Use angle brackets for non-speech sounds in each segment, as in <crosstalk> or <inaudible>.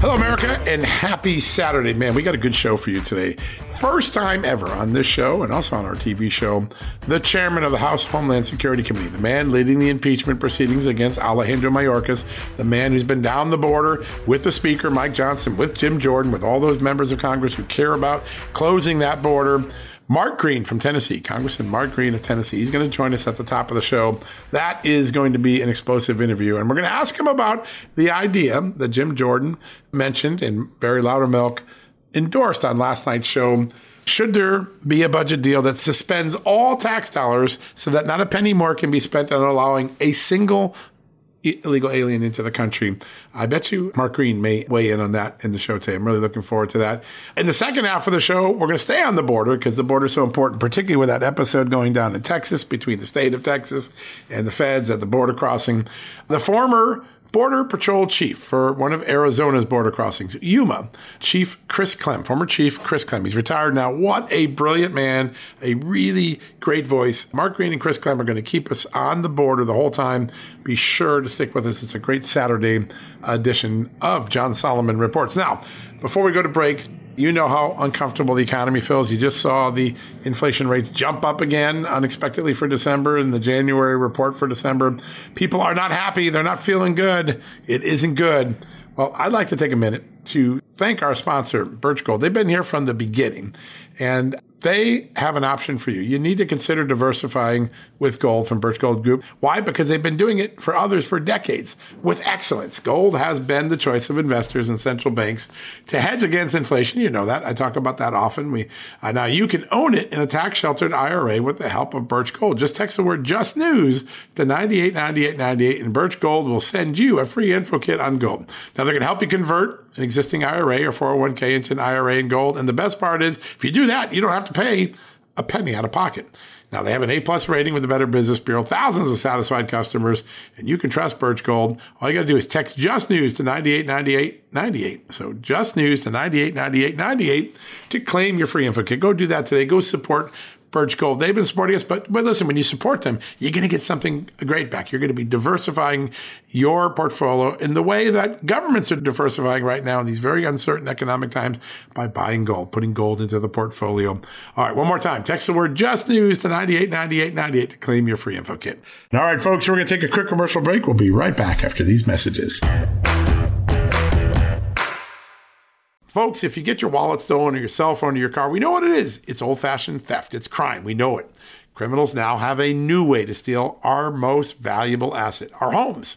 Hello, America, and happy Saturday. Man, we got a good show for you today. First time ever on this show and also on our TV show, the chairman of the House Homeland Security Committee, the man leading the impeachment proceedings against Alejandro Mayorkas, the man who's been down the border with the Speaker, Mike Johnson, with Jim Jordan, with all those members of Congress who care about closing that border. Mark Green from Tennessee, Congressman Mark Green of Tennessee. He's going to join us at the top of the show. That is going to be an explosive interview. And we're going to ask him about the idea that Jim Jordan mentioned and Barry Loudermilk endorsed on last night's show. Should there be a budget deal that suspends all tax dollars so that not a penny more can be spent on allowing a single illegal alien into the country. I bet you Mark Green may weigh in on that in the show today. I'm really looking forward to that. In the second half of the show, we're going to stay on the border because the border is so important, particularly with that episode going down in Texas between the state of Texas and the feds at the border crossing. The former Border Patrol Chief for one of Arizona's border crossings, Yuma, Chief Chris Clem, former Chief Chris Clem. He's retired now. What a brilliant man, a really great voice. Mark Green and Chris Clem are going to keep us on the border the whole time. Be sure to stick with us. It's a great Saturday edition of John Solomon Reports. Now, before we go to break, you know how uncomfortable the economy feels. You just saw the inflation rates jump up again unexpectedly for December in the January report for December. People are not happy. They're not feeling good. It isn't good. Well, I'd like to take a minute to thank our sponsor, Birch Gold. They've been here from the beginning and they have an option for you. You need to consider diversifying with gold from Birch Gold Group. Why? Because they've been doing it for others for decades with excellence. Gold has been the choice of investors and central banks to hedge against inflation. You know that. I talk about that often. We uh, now you can own it in a tax sheltered IRA with the help of Birch Gold. Just text the word just news to 989898 and Birch Gold will send you a free info kit on gold. Now they're going to help you convert an existing IRA or 401k into an IRA in gold. And the best part is if you do that, you don't have to pay a penny out of pocket. Now they have an A plus rating with the Better Business Bureau, thousands of satisfied customers, and you can trust Birch Gold. All you got to do is text Just News to 989898. So Just News to 989898 to claim your free info kit. Go do that today. Go support Birch Gold. They've been supporting us, but, but listen, when you support them, you're going to get something great back. You're going to be diversifying your portfolio in the way that governments are diversifying right now in these very uncertain economic times by buying gold, putting gold into the portfolio. All right, one more time. Text the word just news to 989898 to claim your free info kit. All right, folks, we're going to take a quick commercial break. We'll be right back after these messages. Folks, if you get your wallet stolen or your cell phone or your car, we know what it is. It's old fashioned theft, it's crime. We know it. Criminals now have a new way to steal our most valuable asset, our homes.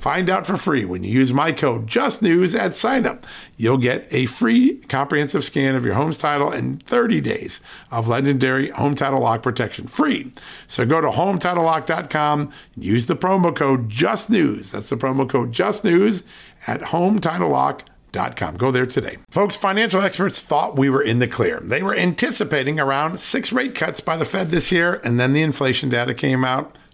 Find out for free when you use my code JustNews at signup. You'll get a free comprehensive scan of your home's title and 30 days of legendary Home Title Lock protection free. So go to HometitleLock.com and use the promo code JustNews. That's the promo code JustNews at HometitleLock.com Com. Go there today. Folks, financial experts thought we were in the clear. They were anticipating around six rate cuts by the Fed this year, and then the inflation data came out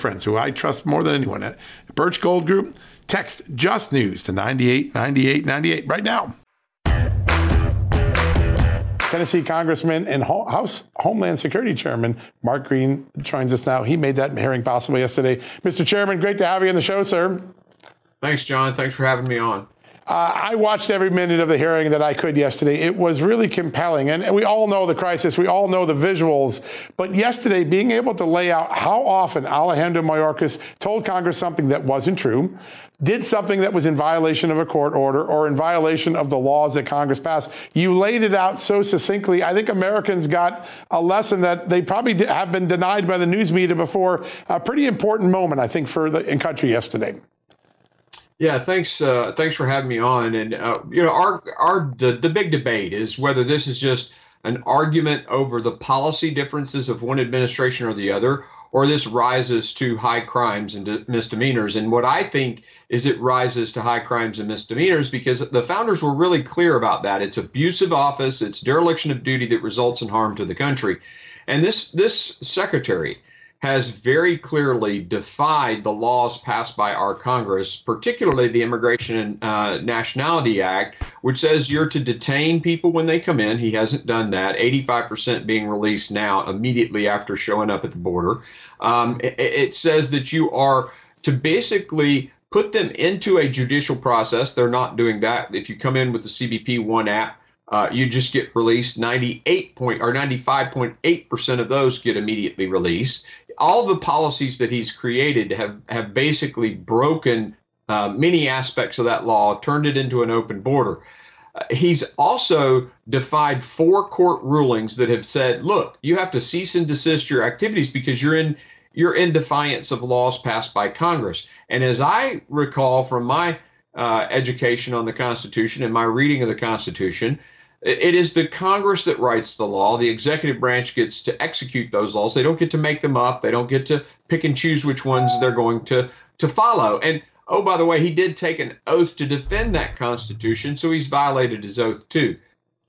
friends who I trust more than anyone at Birch Gold Group, text Just News to 989898 right now. Tennessee Congressman and House Homeland Security Chairman Mark Green joins us now. He made that hearing possible yesterday. Mr. Chairman, great to have you on the show, sir. Thanks, John. Thanks for having me on. Uh, I watched every minute of the hearing that I could yesterday. It was really compelling. And, we all know the crisis, we all know the visuals. But yesterday, being able to lay out how often Alejandro Mayorkas told Congress something that wasn't true, did something that was in violation of a court order or in violation of the laws that Congress passed. You laid it out so succinctly. I think Americans got a lesson that they probably have been denied by the news media before. A pretty important moment, I think, for the country yesterday. Yeah, thanks. Uh, thanks for having me on. And uh, you know, our our the, the big debate is whether this is just an argument over the policy differences of one administration or the other, or this rises to high crimes and misdemeanors. And what I think is it rises to high crimes and misdemeanors because the founders were really clear about that. It's abusive office, it's dereliction of duty that results in harm to the country. And this this secretary has very clearly defied the laws passed by our Congress, particularly the Immigration and uh, Nationality Act, which says you're to detain people when they come in. He hasn't done that. 85% being released now immediately after showing up at the border. Um, it, it says that you are to basically put them into a judicial process. They're not doing that. If you come in with the CBP One app, uh, you just get released 98 point or 95.8 percent of those get immediately released. All the policies that he's created have have basically broken uh, many aspects of that law, turned it into an open border. Uh, he's also defied four court rulings that have said, "Look, you have to cease and desist your activities because you're in you're in defiance of laws passed by Congress." And as I recall from my uh, education on the Constitution and my reading of the Constitution, it is the Congress that writes the law. The executive branch gets to execute those laws. They don't get to make them up. They don't get to pick and choose which ones they're going to to follow. And oh, by the way, he did take an oath to defend that Constitution, so he's violated his oath too.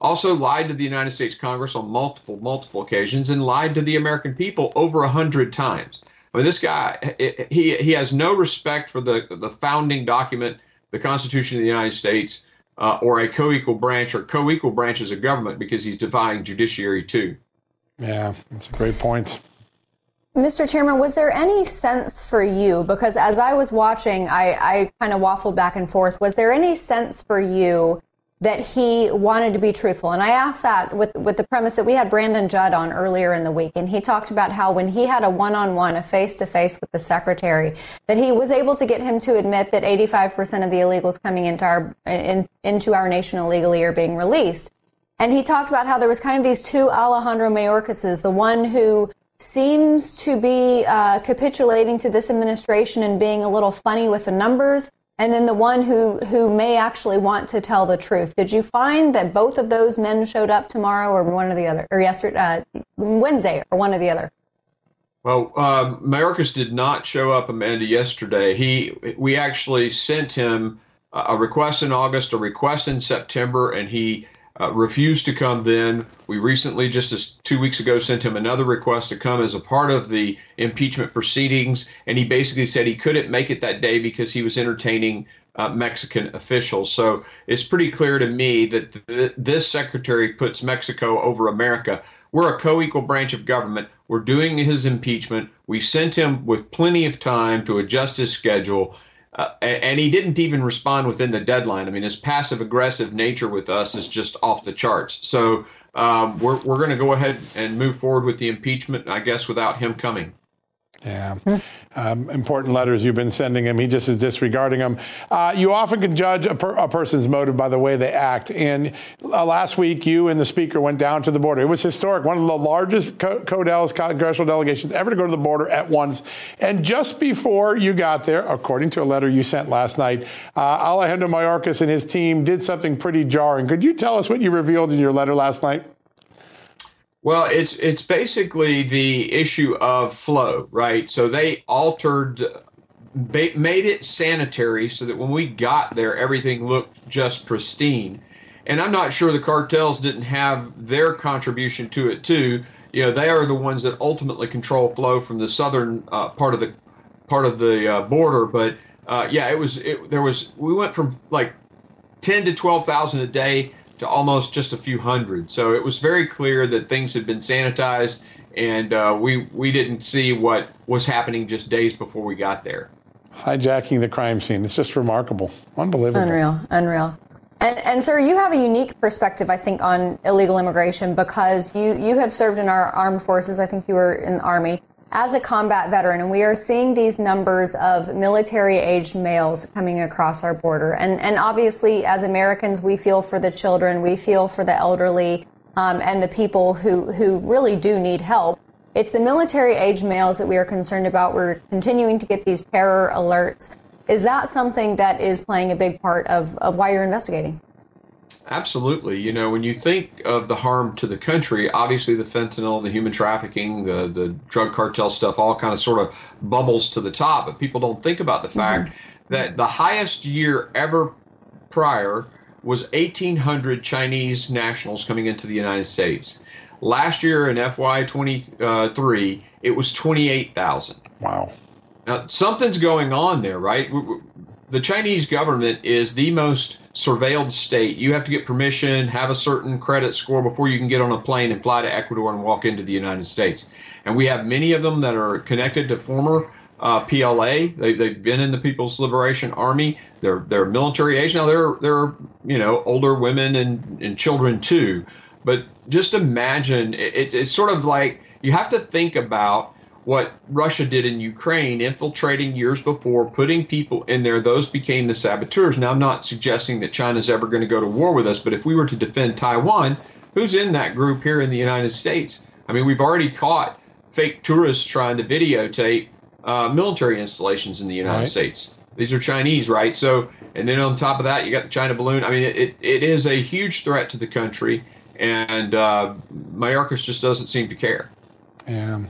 Also lied to the United States Congress on multiple, multiple occasions, and lied to the American people over a hundred times. I mean, this guy, he he has no respect for the the founding document, the Constitution of the United States uh, or a co-equal branch or co-equal branches of government because he's defying judiciary too. Yeah, that's a great point. Mr. Chairman, was there any sense for you, because as I was watching, I, I kind of waffled back and forth, was there any sense for you that he wanted to be truthful. And I asked that with, with the premise that we had Brandon Judd on earlier in the week. And he talked about how when he had a one-on-one, a face-to-face with the secretary, that he was able to get him to admit that 85% of the illegals coming into our, in, into our nation illegally are being released. And he talked about how there was kind of these two Alejandro Mayorkases, the one who seems to be uh, capitulating to this administration and being a little funny with the numbers, and then the one who who may actually want to tell the truth. Did you find that both of those men showed up tomorrow, or one or the other, or yesterday, uh, Wednesday, or one or the other? Well, um, Mayorkas did not show up, Amanda, yesterday. He we actually sent him a request in August, a request in September, and he uh, refused to come then. We recently, just as two weeks ago, sent him another request to come as a part of the impeachment proceedings, and he basically said he couldn't make it that day because he was entertaining uh, Mexican officials. So it's pretty clear to me that th- this secretary puts Mexico over America. We're a co equal branch of government. We're doing his impeachment. We sent him with plenty of time to adjust his schedule. Uh, and, he didn't even respond within the deadline. I mean, his passive aggressive nature with us is just off the charts. So um, we're, we're going to go ahead and move forward with the impeachment, I guess, without him coming. Yeah. Um, important letters you've been sending him. He just is disregarding them. Uh, you often can judge a, per, a, person's motive by the way they act. And uh, last week, you and the speaker went down to the border. It was historic. One of the largest co- CODEL's congressional delegations ever to go to the border at once. And just before you got there, according to a letter you sent last night, uh, Alejandro Mayorkas and his team did something pretty jarring. Could you tell us what you revealed in your letter last night? Well, it's it's basically the issue of flow, right? So they altered, made it sanitary so that when we got there, everything looked just pristine. And I'm not sure the cartels didn't have their contribution to it too. You know, they are the ones that ultimately control flow from the southern uh, part of the part of the uh, border. But uh, yeah, it was it, there was we went from like ten to twelve thousand a day to almost just a few hundred. So it was very clear that things had been sanitized, and uh, we we didn't see what was happening just days before we got there. Hijacking the crime scene. It's just remarkable. Unbelievable. Unreal. Unreal. And, and sir, you have a unique perspective, I think, on illegal immigration because you, you have served in our armed forces. I think you were in the army as a combat veteran, and we are seeing these numbers of military aged males coming across our border. And, and obviously, as Americans, we feel for the children, we feel for the elderly, um, and the people who, who really do need help. It's the military aged males that we are concerned about. We're continuing to get these terror alerts. Is that something that is playing a big part of, of why you're investigating? Absolutely. You know, when you think of the harm to the country, obviously the fentanyl, the human trafficking, the, the drug cartel stuff all kind of sort of bubbles to the top. But people don't think about the mm-hmm. fact mm-hmm. that the highest year ever prior was 1,800 Chinese nationals coming into the United States. Last year in FY23, it was 28,000. Wow. Now, something's going on there, right? The Chinese government is the most surveilled state. You have to get permission, have a certain credit score before you can get on a plane and fly to Ecuador and walk into the United States. And we have many of them that are connected to former uh, PLA. They, they've been in the People's Liberation Army. They're they're military age now. They're they're you know older women and, and children too. But just imagine it, it's sort of like you have to think about what Russia did in Ukraine, infiltrating years before, putting people in there, those became the saboteurs. Now, I'm not suggesting that China's ever going to go to war with us, but if we were to defend Taiwan, who's in that group here in the United States? I mean, we've already caught fake tourists trying to videotape uh, military installations in the United right. States. These are Chinese, right? So, and then on top of that, you got the China balloon. I mean, it, it is a huge threat to the country, and uh, Mayorkas just doesn't seem to care. Yeah.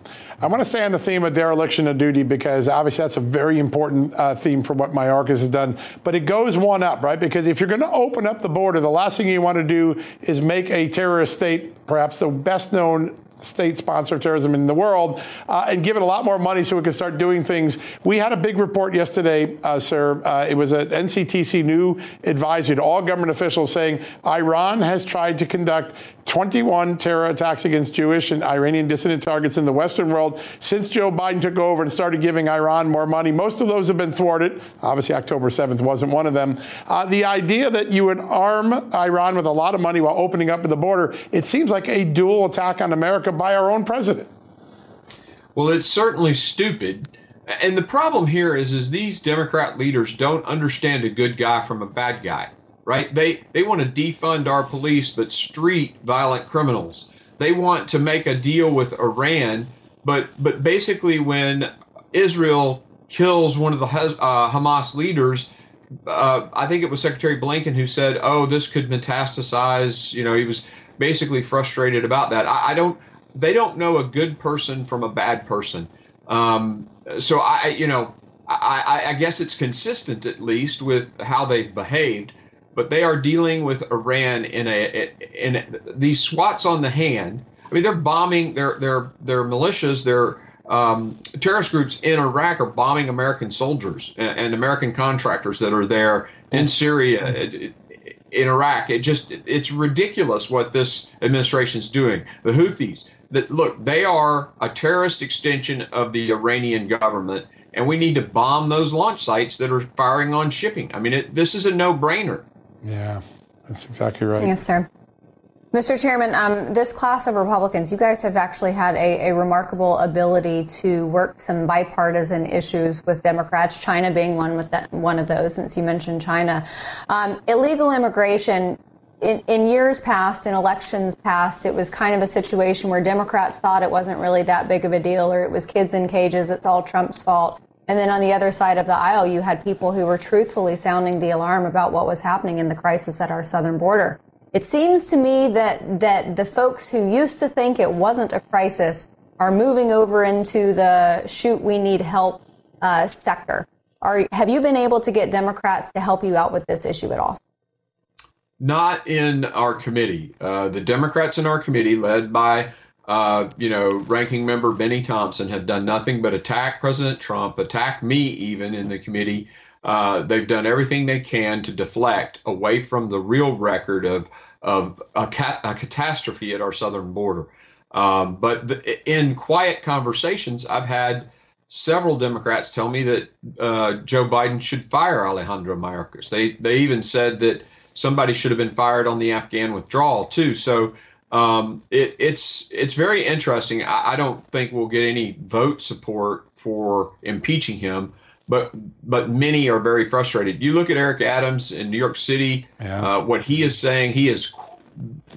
I want to stay on the theme of dereliction of duty because obviously that's a very important uh, theme for what Mayorkas has done. But it goes one up, right? Because if you're going to open up the border, the last thing you want to do is make a terrorist state, perhaps the best known state sponsor of terrorism in the world, uh, and give it a lot more money so we can start doing things. We had a big report yesterday, uh, sir. Uh, it was an NCTC new advisory to all government officials saying Iran has tried to conduct 21 terror attacks against Jewish and Iranian dissident targets in the Western world since Joe Biden took over and started giving Iran more money. Most of those have been thwarted. Obviously, October 7th wasn't one of them. Uh, the idea that you would arm Iran with a lot of money while opening up the border, it seems like a dual attack on America by our own president. Well, it's certainly stupid. And the problem here is, is these Democrat leaders don't understand a good guy from a bad guy right? They they want to defund our police, but street violent criminals. They want to make a deal with Iran, but but basically when Israel kills one of the uh, Hamas leaders, uh, I think it was Secretary Blinken who said, "Oh, this could metastasize." You know, he was basically frustrated about that. I, I don't. They don't know a good person from a bad person. Um, so I, you know, I, I, guess it's consistent at least with how they've behaved but they are dealing with Iran in a in a, these swats on the hand. I mean, they're bombing their their their militias, their um, terrorist groups in Iraq are bombing American soldiers and, and American contractors that are there in Syria, in Iraq. It just it's ridiculous what this administration is doing. The Houthis, that look, they are a terrorist extension of the Iranian government, and we need to bomb those launch sites that are firing on shipping. I mean, it, this is a no-brainer. Yeah, that's exactly right. Yes, sir. Mr. Chairman, um, this class of Republicans, you guys have actually had a, a, remarkable ability to work some bipartisan issues with Democrats. China being one with that, one of those, since you mentioned China. Um, illegal immigration. In, in years past, in elections past, it was kind of a situation where Democrats thought it wasn't really that big of a deal, or it was kids in cages. It's all Trump's fault. And then on the other side of the aisle, you had people who were truthfully sounding the alarm about what was happening in the crisis at our southern border. It seems to me that, that the folks who used to think it wasn't a crisis are moving over into the shoot, we need help uh, sector. Are, have you been able to get Democrats to help you out with this issue at all? Not in our committee. Uh, the Democrats in our committee, led by uh, you know, ranking member Benny Thompson have done nothing but attack President Trump, attack me even in the committee. Uh, they've done everything they can to deflect away from the real record of of a, a catastrophe at our southern border. Um, but the, in quiet conversations, I've had several Democrats tell me that uh, Joe Biden should fire Alejandro Mayorkas. They they even said that somebody should have been fired on the Afghan withdrawal too. So um, it, it's it's very interesting. I, I, don't think we'll get any vote support for impeaching him, but but many are very frustrated. You look at Eric Adams in New York City. Yeah. Uh, what he is saying, he is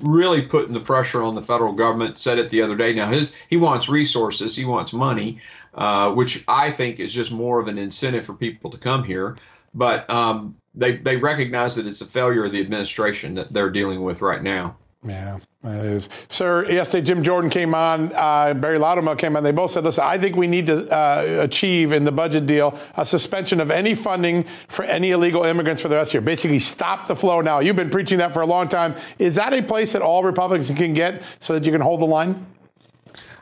really putting the pressure on the federal government. Said it the other day. Now his he wants resources, he wants money, uh, which I think is just more of an incentive for people to come here. But um, they they recognize that it's a failure of the administration that they're dealing with right now. Yeah. That is. Sir, yesterday Jim Jordan came on, uh, Barry Loudermilk came on. They both said, listen, I think we need to uh, achieve in the budget deal a suspension of any funding for any illegal immigrants for the rest of the year. Basically, stop the flow now. You've been preaching that for a long time. Is that a place that all Republicans can get so that you can hold the line?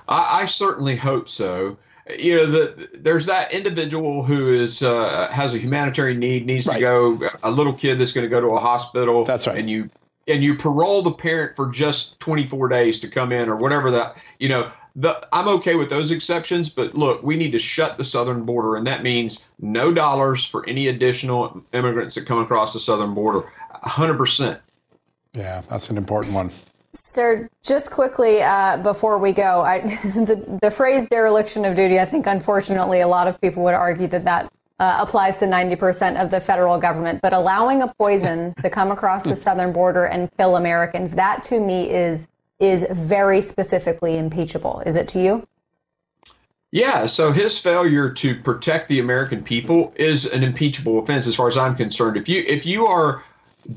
I, I certainly hope so you know the, there's that individual who is uh, has a humanitarian need needs right. to go a little kid that's going to go to a hospital that's right and you and you parole the parent for just 24 days to come in or whatever that you know the, I'm okay with those exceptions, but look, we need to shut the southern border, and that means no dollars for any additional immigrants that come across the southern border. 100%. Yeah, that's an important one. Sir, just quickly uh, before we go, I, <laughs> the, the phrase dereliction of duty, I think unfortunately a lot of people would argue that that uh, applies to 90% of the federal government. But allowing a poison <laughs> to come across the southern border and kill Americans, that to me is is very specifically impeachable. Is it to you? Yeah, so his failure to protect the American people is an impeachable offense as far as I'm concerned. If you if you are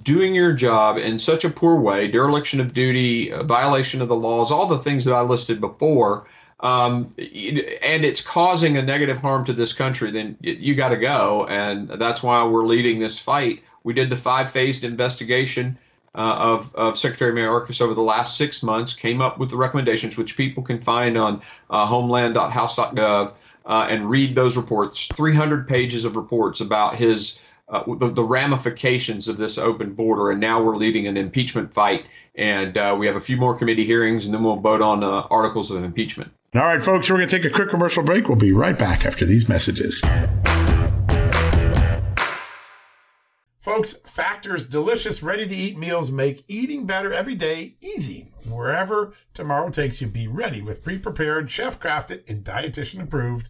doing your job in such a poor way, dereliction of duty, violation of the laws, all the things that I listed before, um, and it's causing a negative harm to this country, then you got to go. And that's why we're leading this fight. We did the five phased investigation. uh, of, of Secretary Mayorkas over the last six months came up with the recommendations, which people can find on uh, homeland.house.gov uh, and read those reports. 300 pages of reports about his uh, the, the, ramifications of this open border. And now we're leading an impeachment fight. And uh, we have a few more committee hearings, and then we'll vote on uh, articles of impeachment. All right, folks, we're going to take a quick commercial break. We'll be right back after these messages. Folks, Factor's delicious, ready to eat meals make eating better every day easy. Wherever tomorrow takes you, be ready with pre prepared, chef crafted, and dietitian approved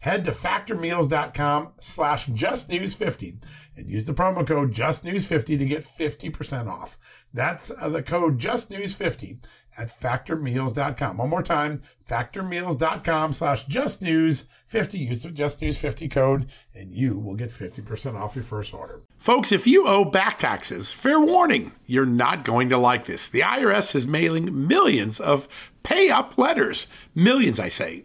Head to factormeals.com slash justnews50 and use the promo code justnews50 to get 50% off. That's uh, the code justnews50 at factormeals.com. One more time, factormeals.com slash justnews50. Use the justnews50 code and you will get 50% off your first order. Folks, if you owe back taxes, fair warning, you're not going to like this. The IRS is mailing millions of pay up letters. Millions, I say.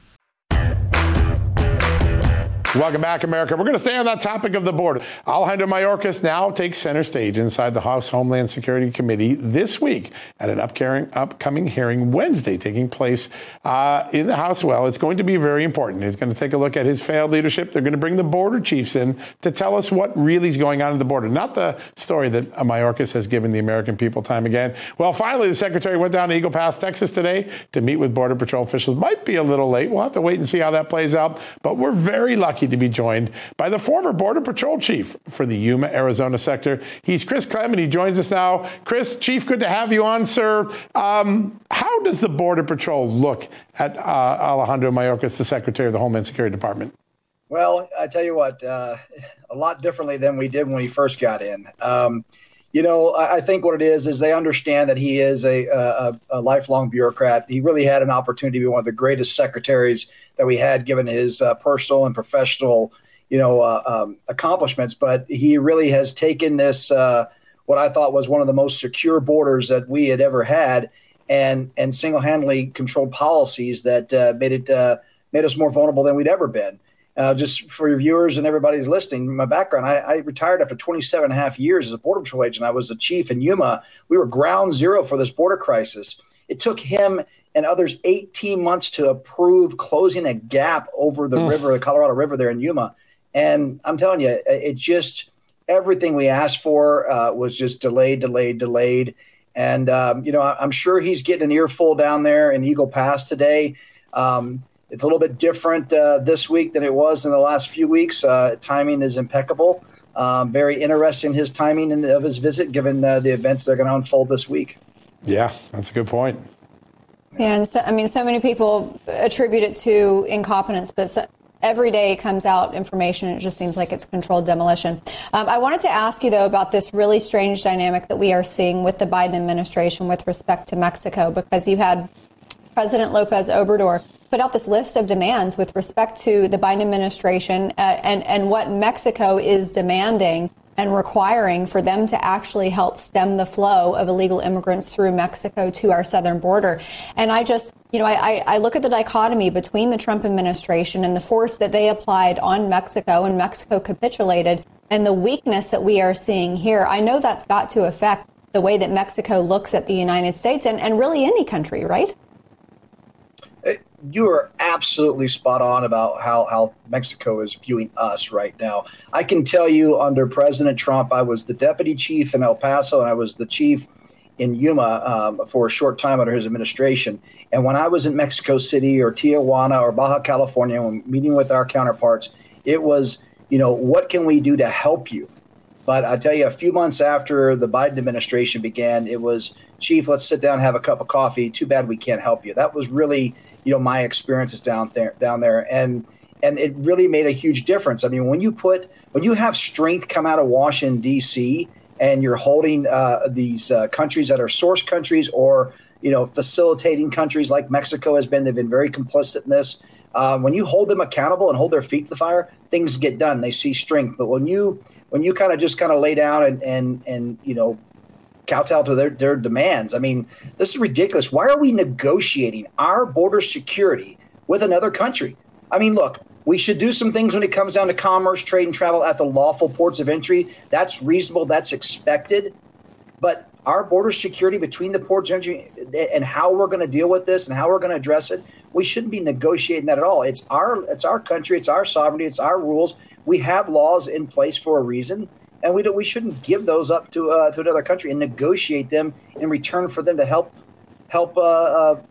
Welcome back, America. We're going to stay on that topic of the border. Alejandro Mayorkas now takes center stage inside the House Homeland Security Committee this week at an upcoming hearing Wednesday taking place uh, in the House. Well, it's going to be very important. He's going to take a look at his failed leadership. They're going to bring the border chiefs in to tell us what really is going on at the border, not the story that Mayorkas has given the American people time again. Well, finally, the secretary went down to Eagle Pass, Texas today to meet with Border Patrol officials. Might be a little late. We'll have to wait and see how that plays out, but we're very lucky lucky to be joined by the former Border Patrol Chief for the Yuma, Arizona sector. He's Chris Clem, and He joins us now. Chris, Chief, good to have you on, sir. Um, how does the Border Patrol look at uh, Alejandro Mayorkas, the Secretary of the Homeland Security Department? Well, I tell you what, uh, a lot differently than we did when we first got in. Um, you know, I think what it is is they understand that he is a, a, a, lifelong bureaucrat. He really had an opportunity to be one of the greatest secretaries that we had, given his uh, personal and professional, you know, uh, um, accomplishments. But he really has taken this, uh, what I thought was one of the most secure borders that we had ever had, and and single-handedly controlled policies that uh, made it uh, made us more vulnerable than we'd ever been. Uh, just for your viewers and everybody's listening, my background, I, I, retired after 27 and a half years as a Border Patrol agent. I was a chief in Yuma. We were ground zero for this border crisis. It took him and others 18 months to approve closing a gap over the mm. river, the Colorado River there in Yuma. And I'm telling you, it just, everything we asked for uh, was just delayed, delayed, delayed. And, um, you know, I'm sure he's getting an earful down there in Eagle Pass today. Um, it's a little bit different uh, this week than it was in the last few weeks. Uh, timing is impeccable. Um, very interesting his timing of his visit, given uh, the events that are going to unfold this week. Yeah, that's a good point. Yeah, and so, I mean, so many people attribute it to incompetence, but so, every day comes out information. It just seems like it's controlled demolition. Um, I wanted to ask you, though, about this really strange dynamic that we are seeing with the Biden administration with respect to Mexico, because you had President Lopez Obrador put out this list of demands with respect to the Biden administration uh, and, and what Mexico is demanding and requiring for them to actually help stem the flow of illegal immigrants through Mexico to our southern border. And I just, you know, I, I look at the dichotomy between the Trump administration and the force that they applied on Mexico and Mexico capitulated and the weakness that we are seeing here. I know that's got to affect the way that Mexico looks at the United States and, and really any country, right? You are absolutely spot on about how, how Mexico is viewing us right now. I can tell you under President Trump, I was the deputy chief in El Paso and I was the chief in Yuma um, for a short time under his administration. And when I was in Mexico City or Tijuana or Baja California, when meeting with our counterparts, it was, you know, what can we do to help you? But I tell you, a few months after the Biden administration began, it was, Chief, let's sit down have a cup of coffee. Too bad we can't help you. That was really you know my experiences down there down there and and it really made a huge difference. I mean, when you put when you have strength come out of Washington D.C. and you're holding uh, these uh, countries that are source countries or you know facilitating countries like Mexico has been, they've been very complicit in this. Uh, when you hold them accountable and hold their feet to the fire, things get done. They see strength. But when you when you kind of just kind of lay down and and and you know kowtow to their, their demands. I mean, this is ridiculous. Why are we negotiating our border security with another country? I mean, look, we should do some things when it comes down to commerce, trade, and travel at the lawful ports of entry. That's reasonable, that's expected. But our border security between the ports and how we're going to deal with this and how we're going to address it, we shouldn't be negotiating that at all. It's our it's our country, it's our sovereignty, it's our rules. We have laws in place for a reason and we don't, we shouldn't give those up to uh, to another country and negotiate them in return for them to help help uh, uh,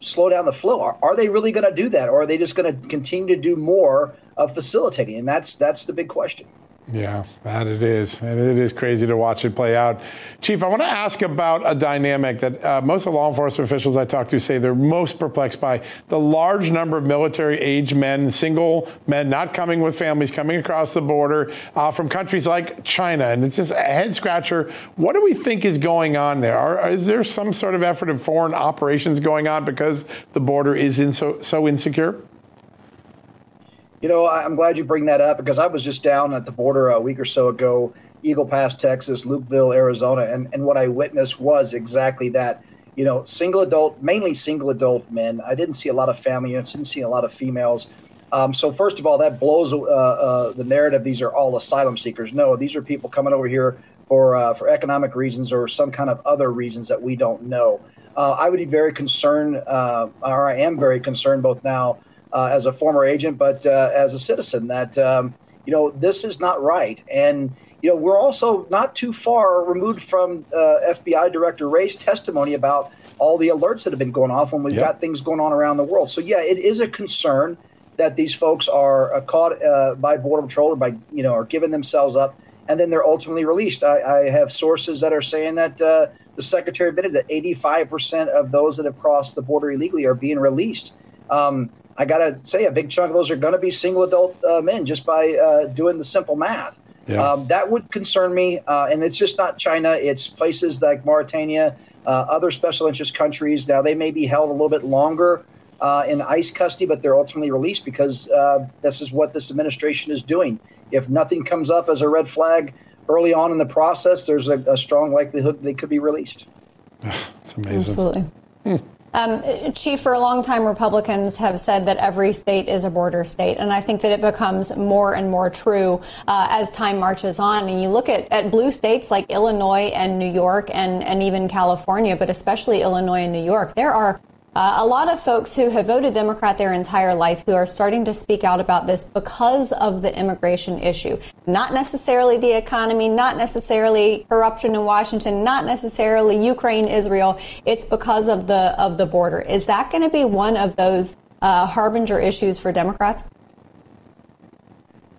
slow down the flow. Are, are they really going to do that, or are they just going to continue to do more of facilitating? And that's that's the big question. Yeah, that it is. And it is crazy to watch it play out. Chief, I want to ask about a dynamic that uh, most of the law enforcement officials I talk to say they're most perplexed by the large number of military age men, single men, not coming with families, coming across the border uh, from countries like China. And it's just a head scratcher. What do we think is going on there? Are, is there some sort of effort of foreign operations going on because the border is in so, so insecure? You know, I'm glad you bring that up because I was just down at the border a week or so ago, Eagle Pass, Texas, Lukeville, Arizona, and, and what I witnessed was exactly that. You know, single adult, mainly single adult men. I didn't see a lot of family units, didn't see a lot of females. Um, so first of all, that blows uh, uh, the narrative. These are all asylum seekers. No, these are people coming over here for uh, for economic reasons or some kind of other reasons that we don't know. Uh, I would be very concerned, uh, or I am very concerned, both now uh, as a former agent, but uh, as a citizen, that um, you know this is not right. And you know we're also not too far removed from uh, FBI Director Wray's testimony about all the alerts that have been going off when we've yep. got things going on around the world. So yeah, it is a concern that these folks are uh, caught uh, by border patrol or by you know are giving themselves up and then they're ultimately released. I, I have sources that are saying that uh, the secretary admitted that 85% of those that have crossed the border illegally are being released. Um, I got to say, a big chunk of those are going to be single adult uh, men just by uh, doing the simple math. Yeah. Um, that would concern me. Uh, and it's just not China, it's places like Mauritania, uh, other special interest countries. Now, they may be held a little bit longer uh, in ICE custody, but they're ultimately released because uh, this is what this administration is doing. If nothing comes up as a red flag early on in the process, there's a, a strong likelihood they could be released. <sighs> It's amazing. Absolutely. Hmm. Um, Chief, for a long time, Republicans have said that every state is a border state, and I think that it becomes more and more true uh, as time marches on. And you look at, at blue states like Illinois and New York and, and even California, but especially Illinois and New York, there are uh, a lot of folks who have voted Democrat their entire life who are starting to speak out about this because of the immigration issue. Not necessarily the economy, not necessarily corruption in Washington, not necessarily Ukraine, Israel. It's because of the of the border. Is that going to be one of those uh, harbinger issues for Democrats?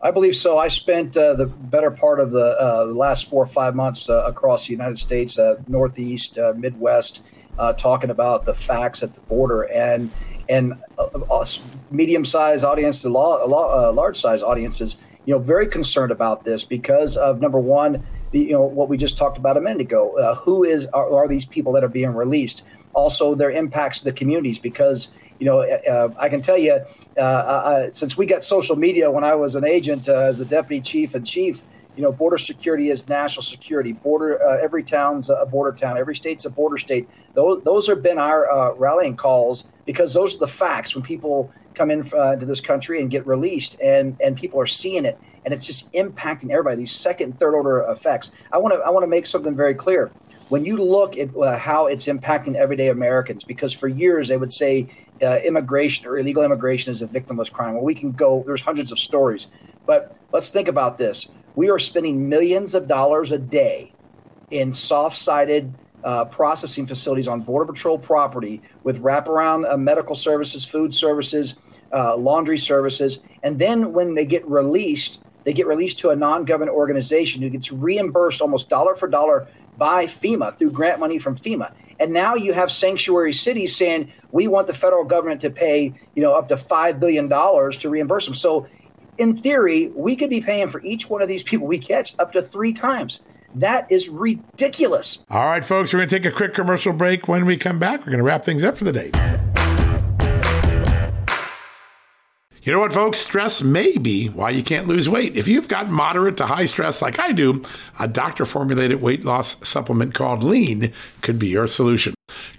I believe so. I spent uh, the better part of the uh, last four or five months uh, across the United States, uh, Northeast, uh, Midwest, uh, talking about the facts at the border. And and uh, uh medium-sized audience to law, uh, large-sized audiences, you know, very concerned about this because of number one, the, you know, what we just talked about a minute ago. Uh, who is are, are, these people that are being released? Also, their impacts to the communities because you know, uh, uh I can tell you, uh, since we got social media when I was an agent as a deputy chief and chief, you know, border security is national security. Border, uh, every town's a border town. Every state's a border state. Those, those have been our uh, rallying calls because those are the facts when people come in uh, into this country and get released, and and people are seeing it, and it's just impacting everybody. These second, and third order effects. I want to I want to make something very clear. When you look at uh, how it's impacting everyday Americans, because for years they would say uh, immigration or illegal immigration is a victimless crime. Well, we can go. There's hundreds of stories, but let's think about this we are spending millions of dollars a day in soft sided uh, processing facilities on Border Patrol property with wraparound uh, medical services, food services, uh, laundry services. And then when they get released, they get released to a non government organization who gets reimbursed almost dollar for dollar by FEMA through grant money from FEMA. And now you have sanctuary cities saying we want the federal government to pay, you know, up to five billion dollars to reimburse them. So in theory, we could be paying for each one of these people we catch up to three times. That is ridiculous. All right, folks, we're going to take a quick commercial break. When we come back, we're going to wrap things up for the day. You know what, folks? Stress may be why you can't lose weight. If you've got moderate to high stress like I do, a doctor formulated weight loss supplement called Lean could be your solution.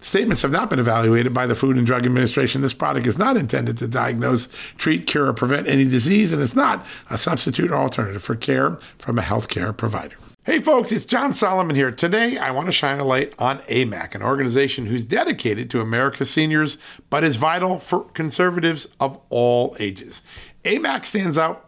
Statements have not been evaluated by the Food and Drug Administration. This product is not intended to diagnose, treat, cure, or prevent any disease, and it's not a substitute or alternative for care from a healthcare provider. Hey folks, it's John Solomon here. Today I want to shine a light on AMAC, an organization who's dedicated to America's seniors, but is vital for conservatives of all ages. AMAC stands out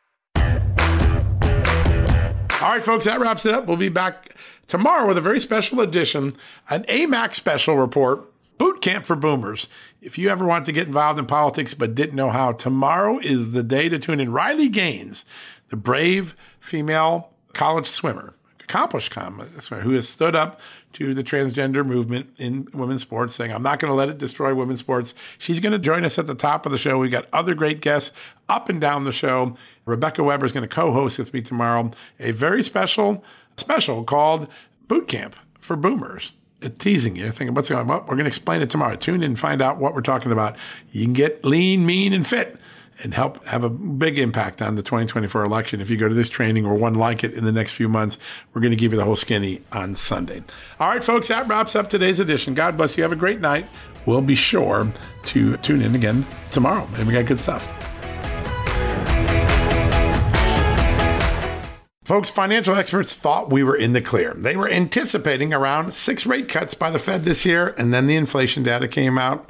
All right, folks, that wraps it up. We'll be back tomorrow with a very special edition, an AMAC special report, boot camp for boomers. If you ever want to get involved in politics but didn't know how, tomorrow is the day to tune in. Riley Gaines, the brave female college swimmer, accomplished swimmer, who has stood up to the transgender movement in women's sports, saying, I'm not going to let it destroy women's sports. She's going to join us at the top of the show. We've got other great guests up and down the show. Rebecca Weber is going to co host with me tomorrow a very special special called Boot Camp for Boomers. It's teasing you, thinking, what's going on? Well, we're going to explain it tomorrow. Tune in and find out what we're talking about. You can get lean, mean, and fit and help have a big impact on the 2024 election. If you go to this training or one like it in the next few months, we're going to give you the whole skinny on Sunday. All right, folks, that wraps up today's edition. God bless you. Have a great night. We'll be sure to tune in again tomorrow. And we got good stuff. Folks, financial experts thought we were in the clear. They were anticipating around six rate cuts by the Fed this year, and then the inflation data came out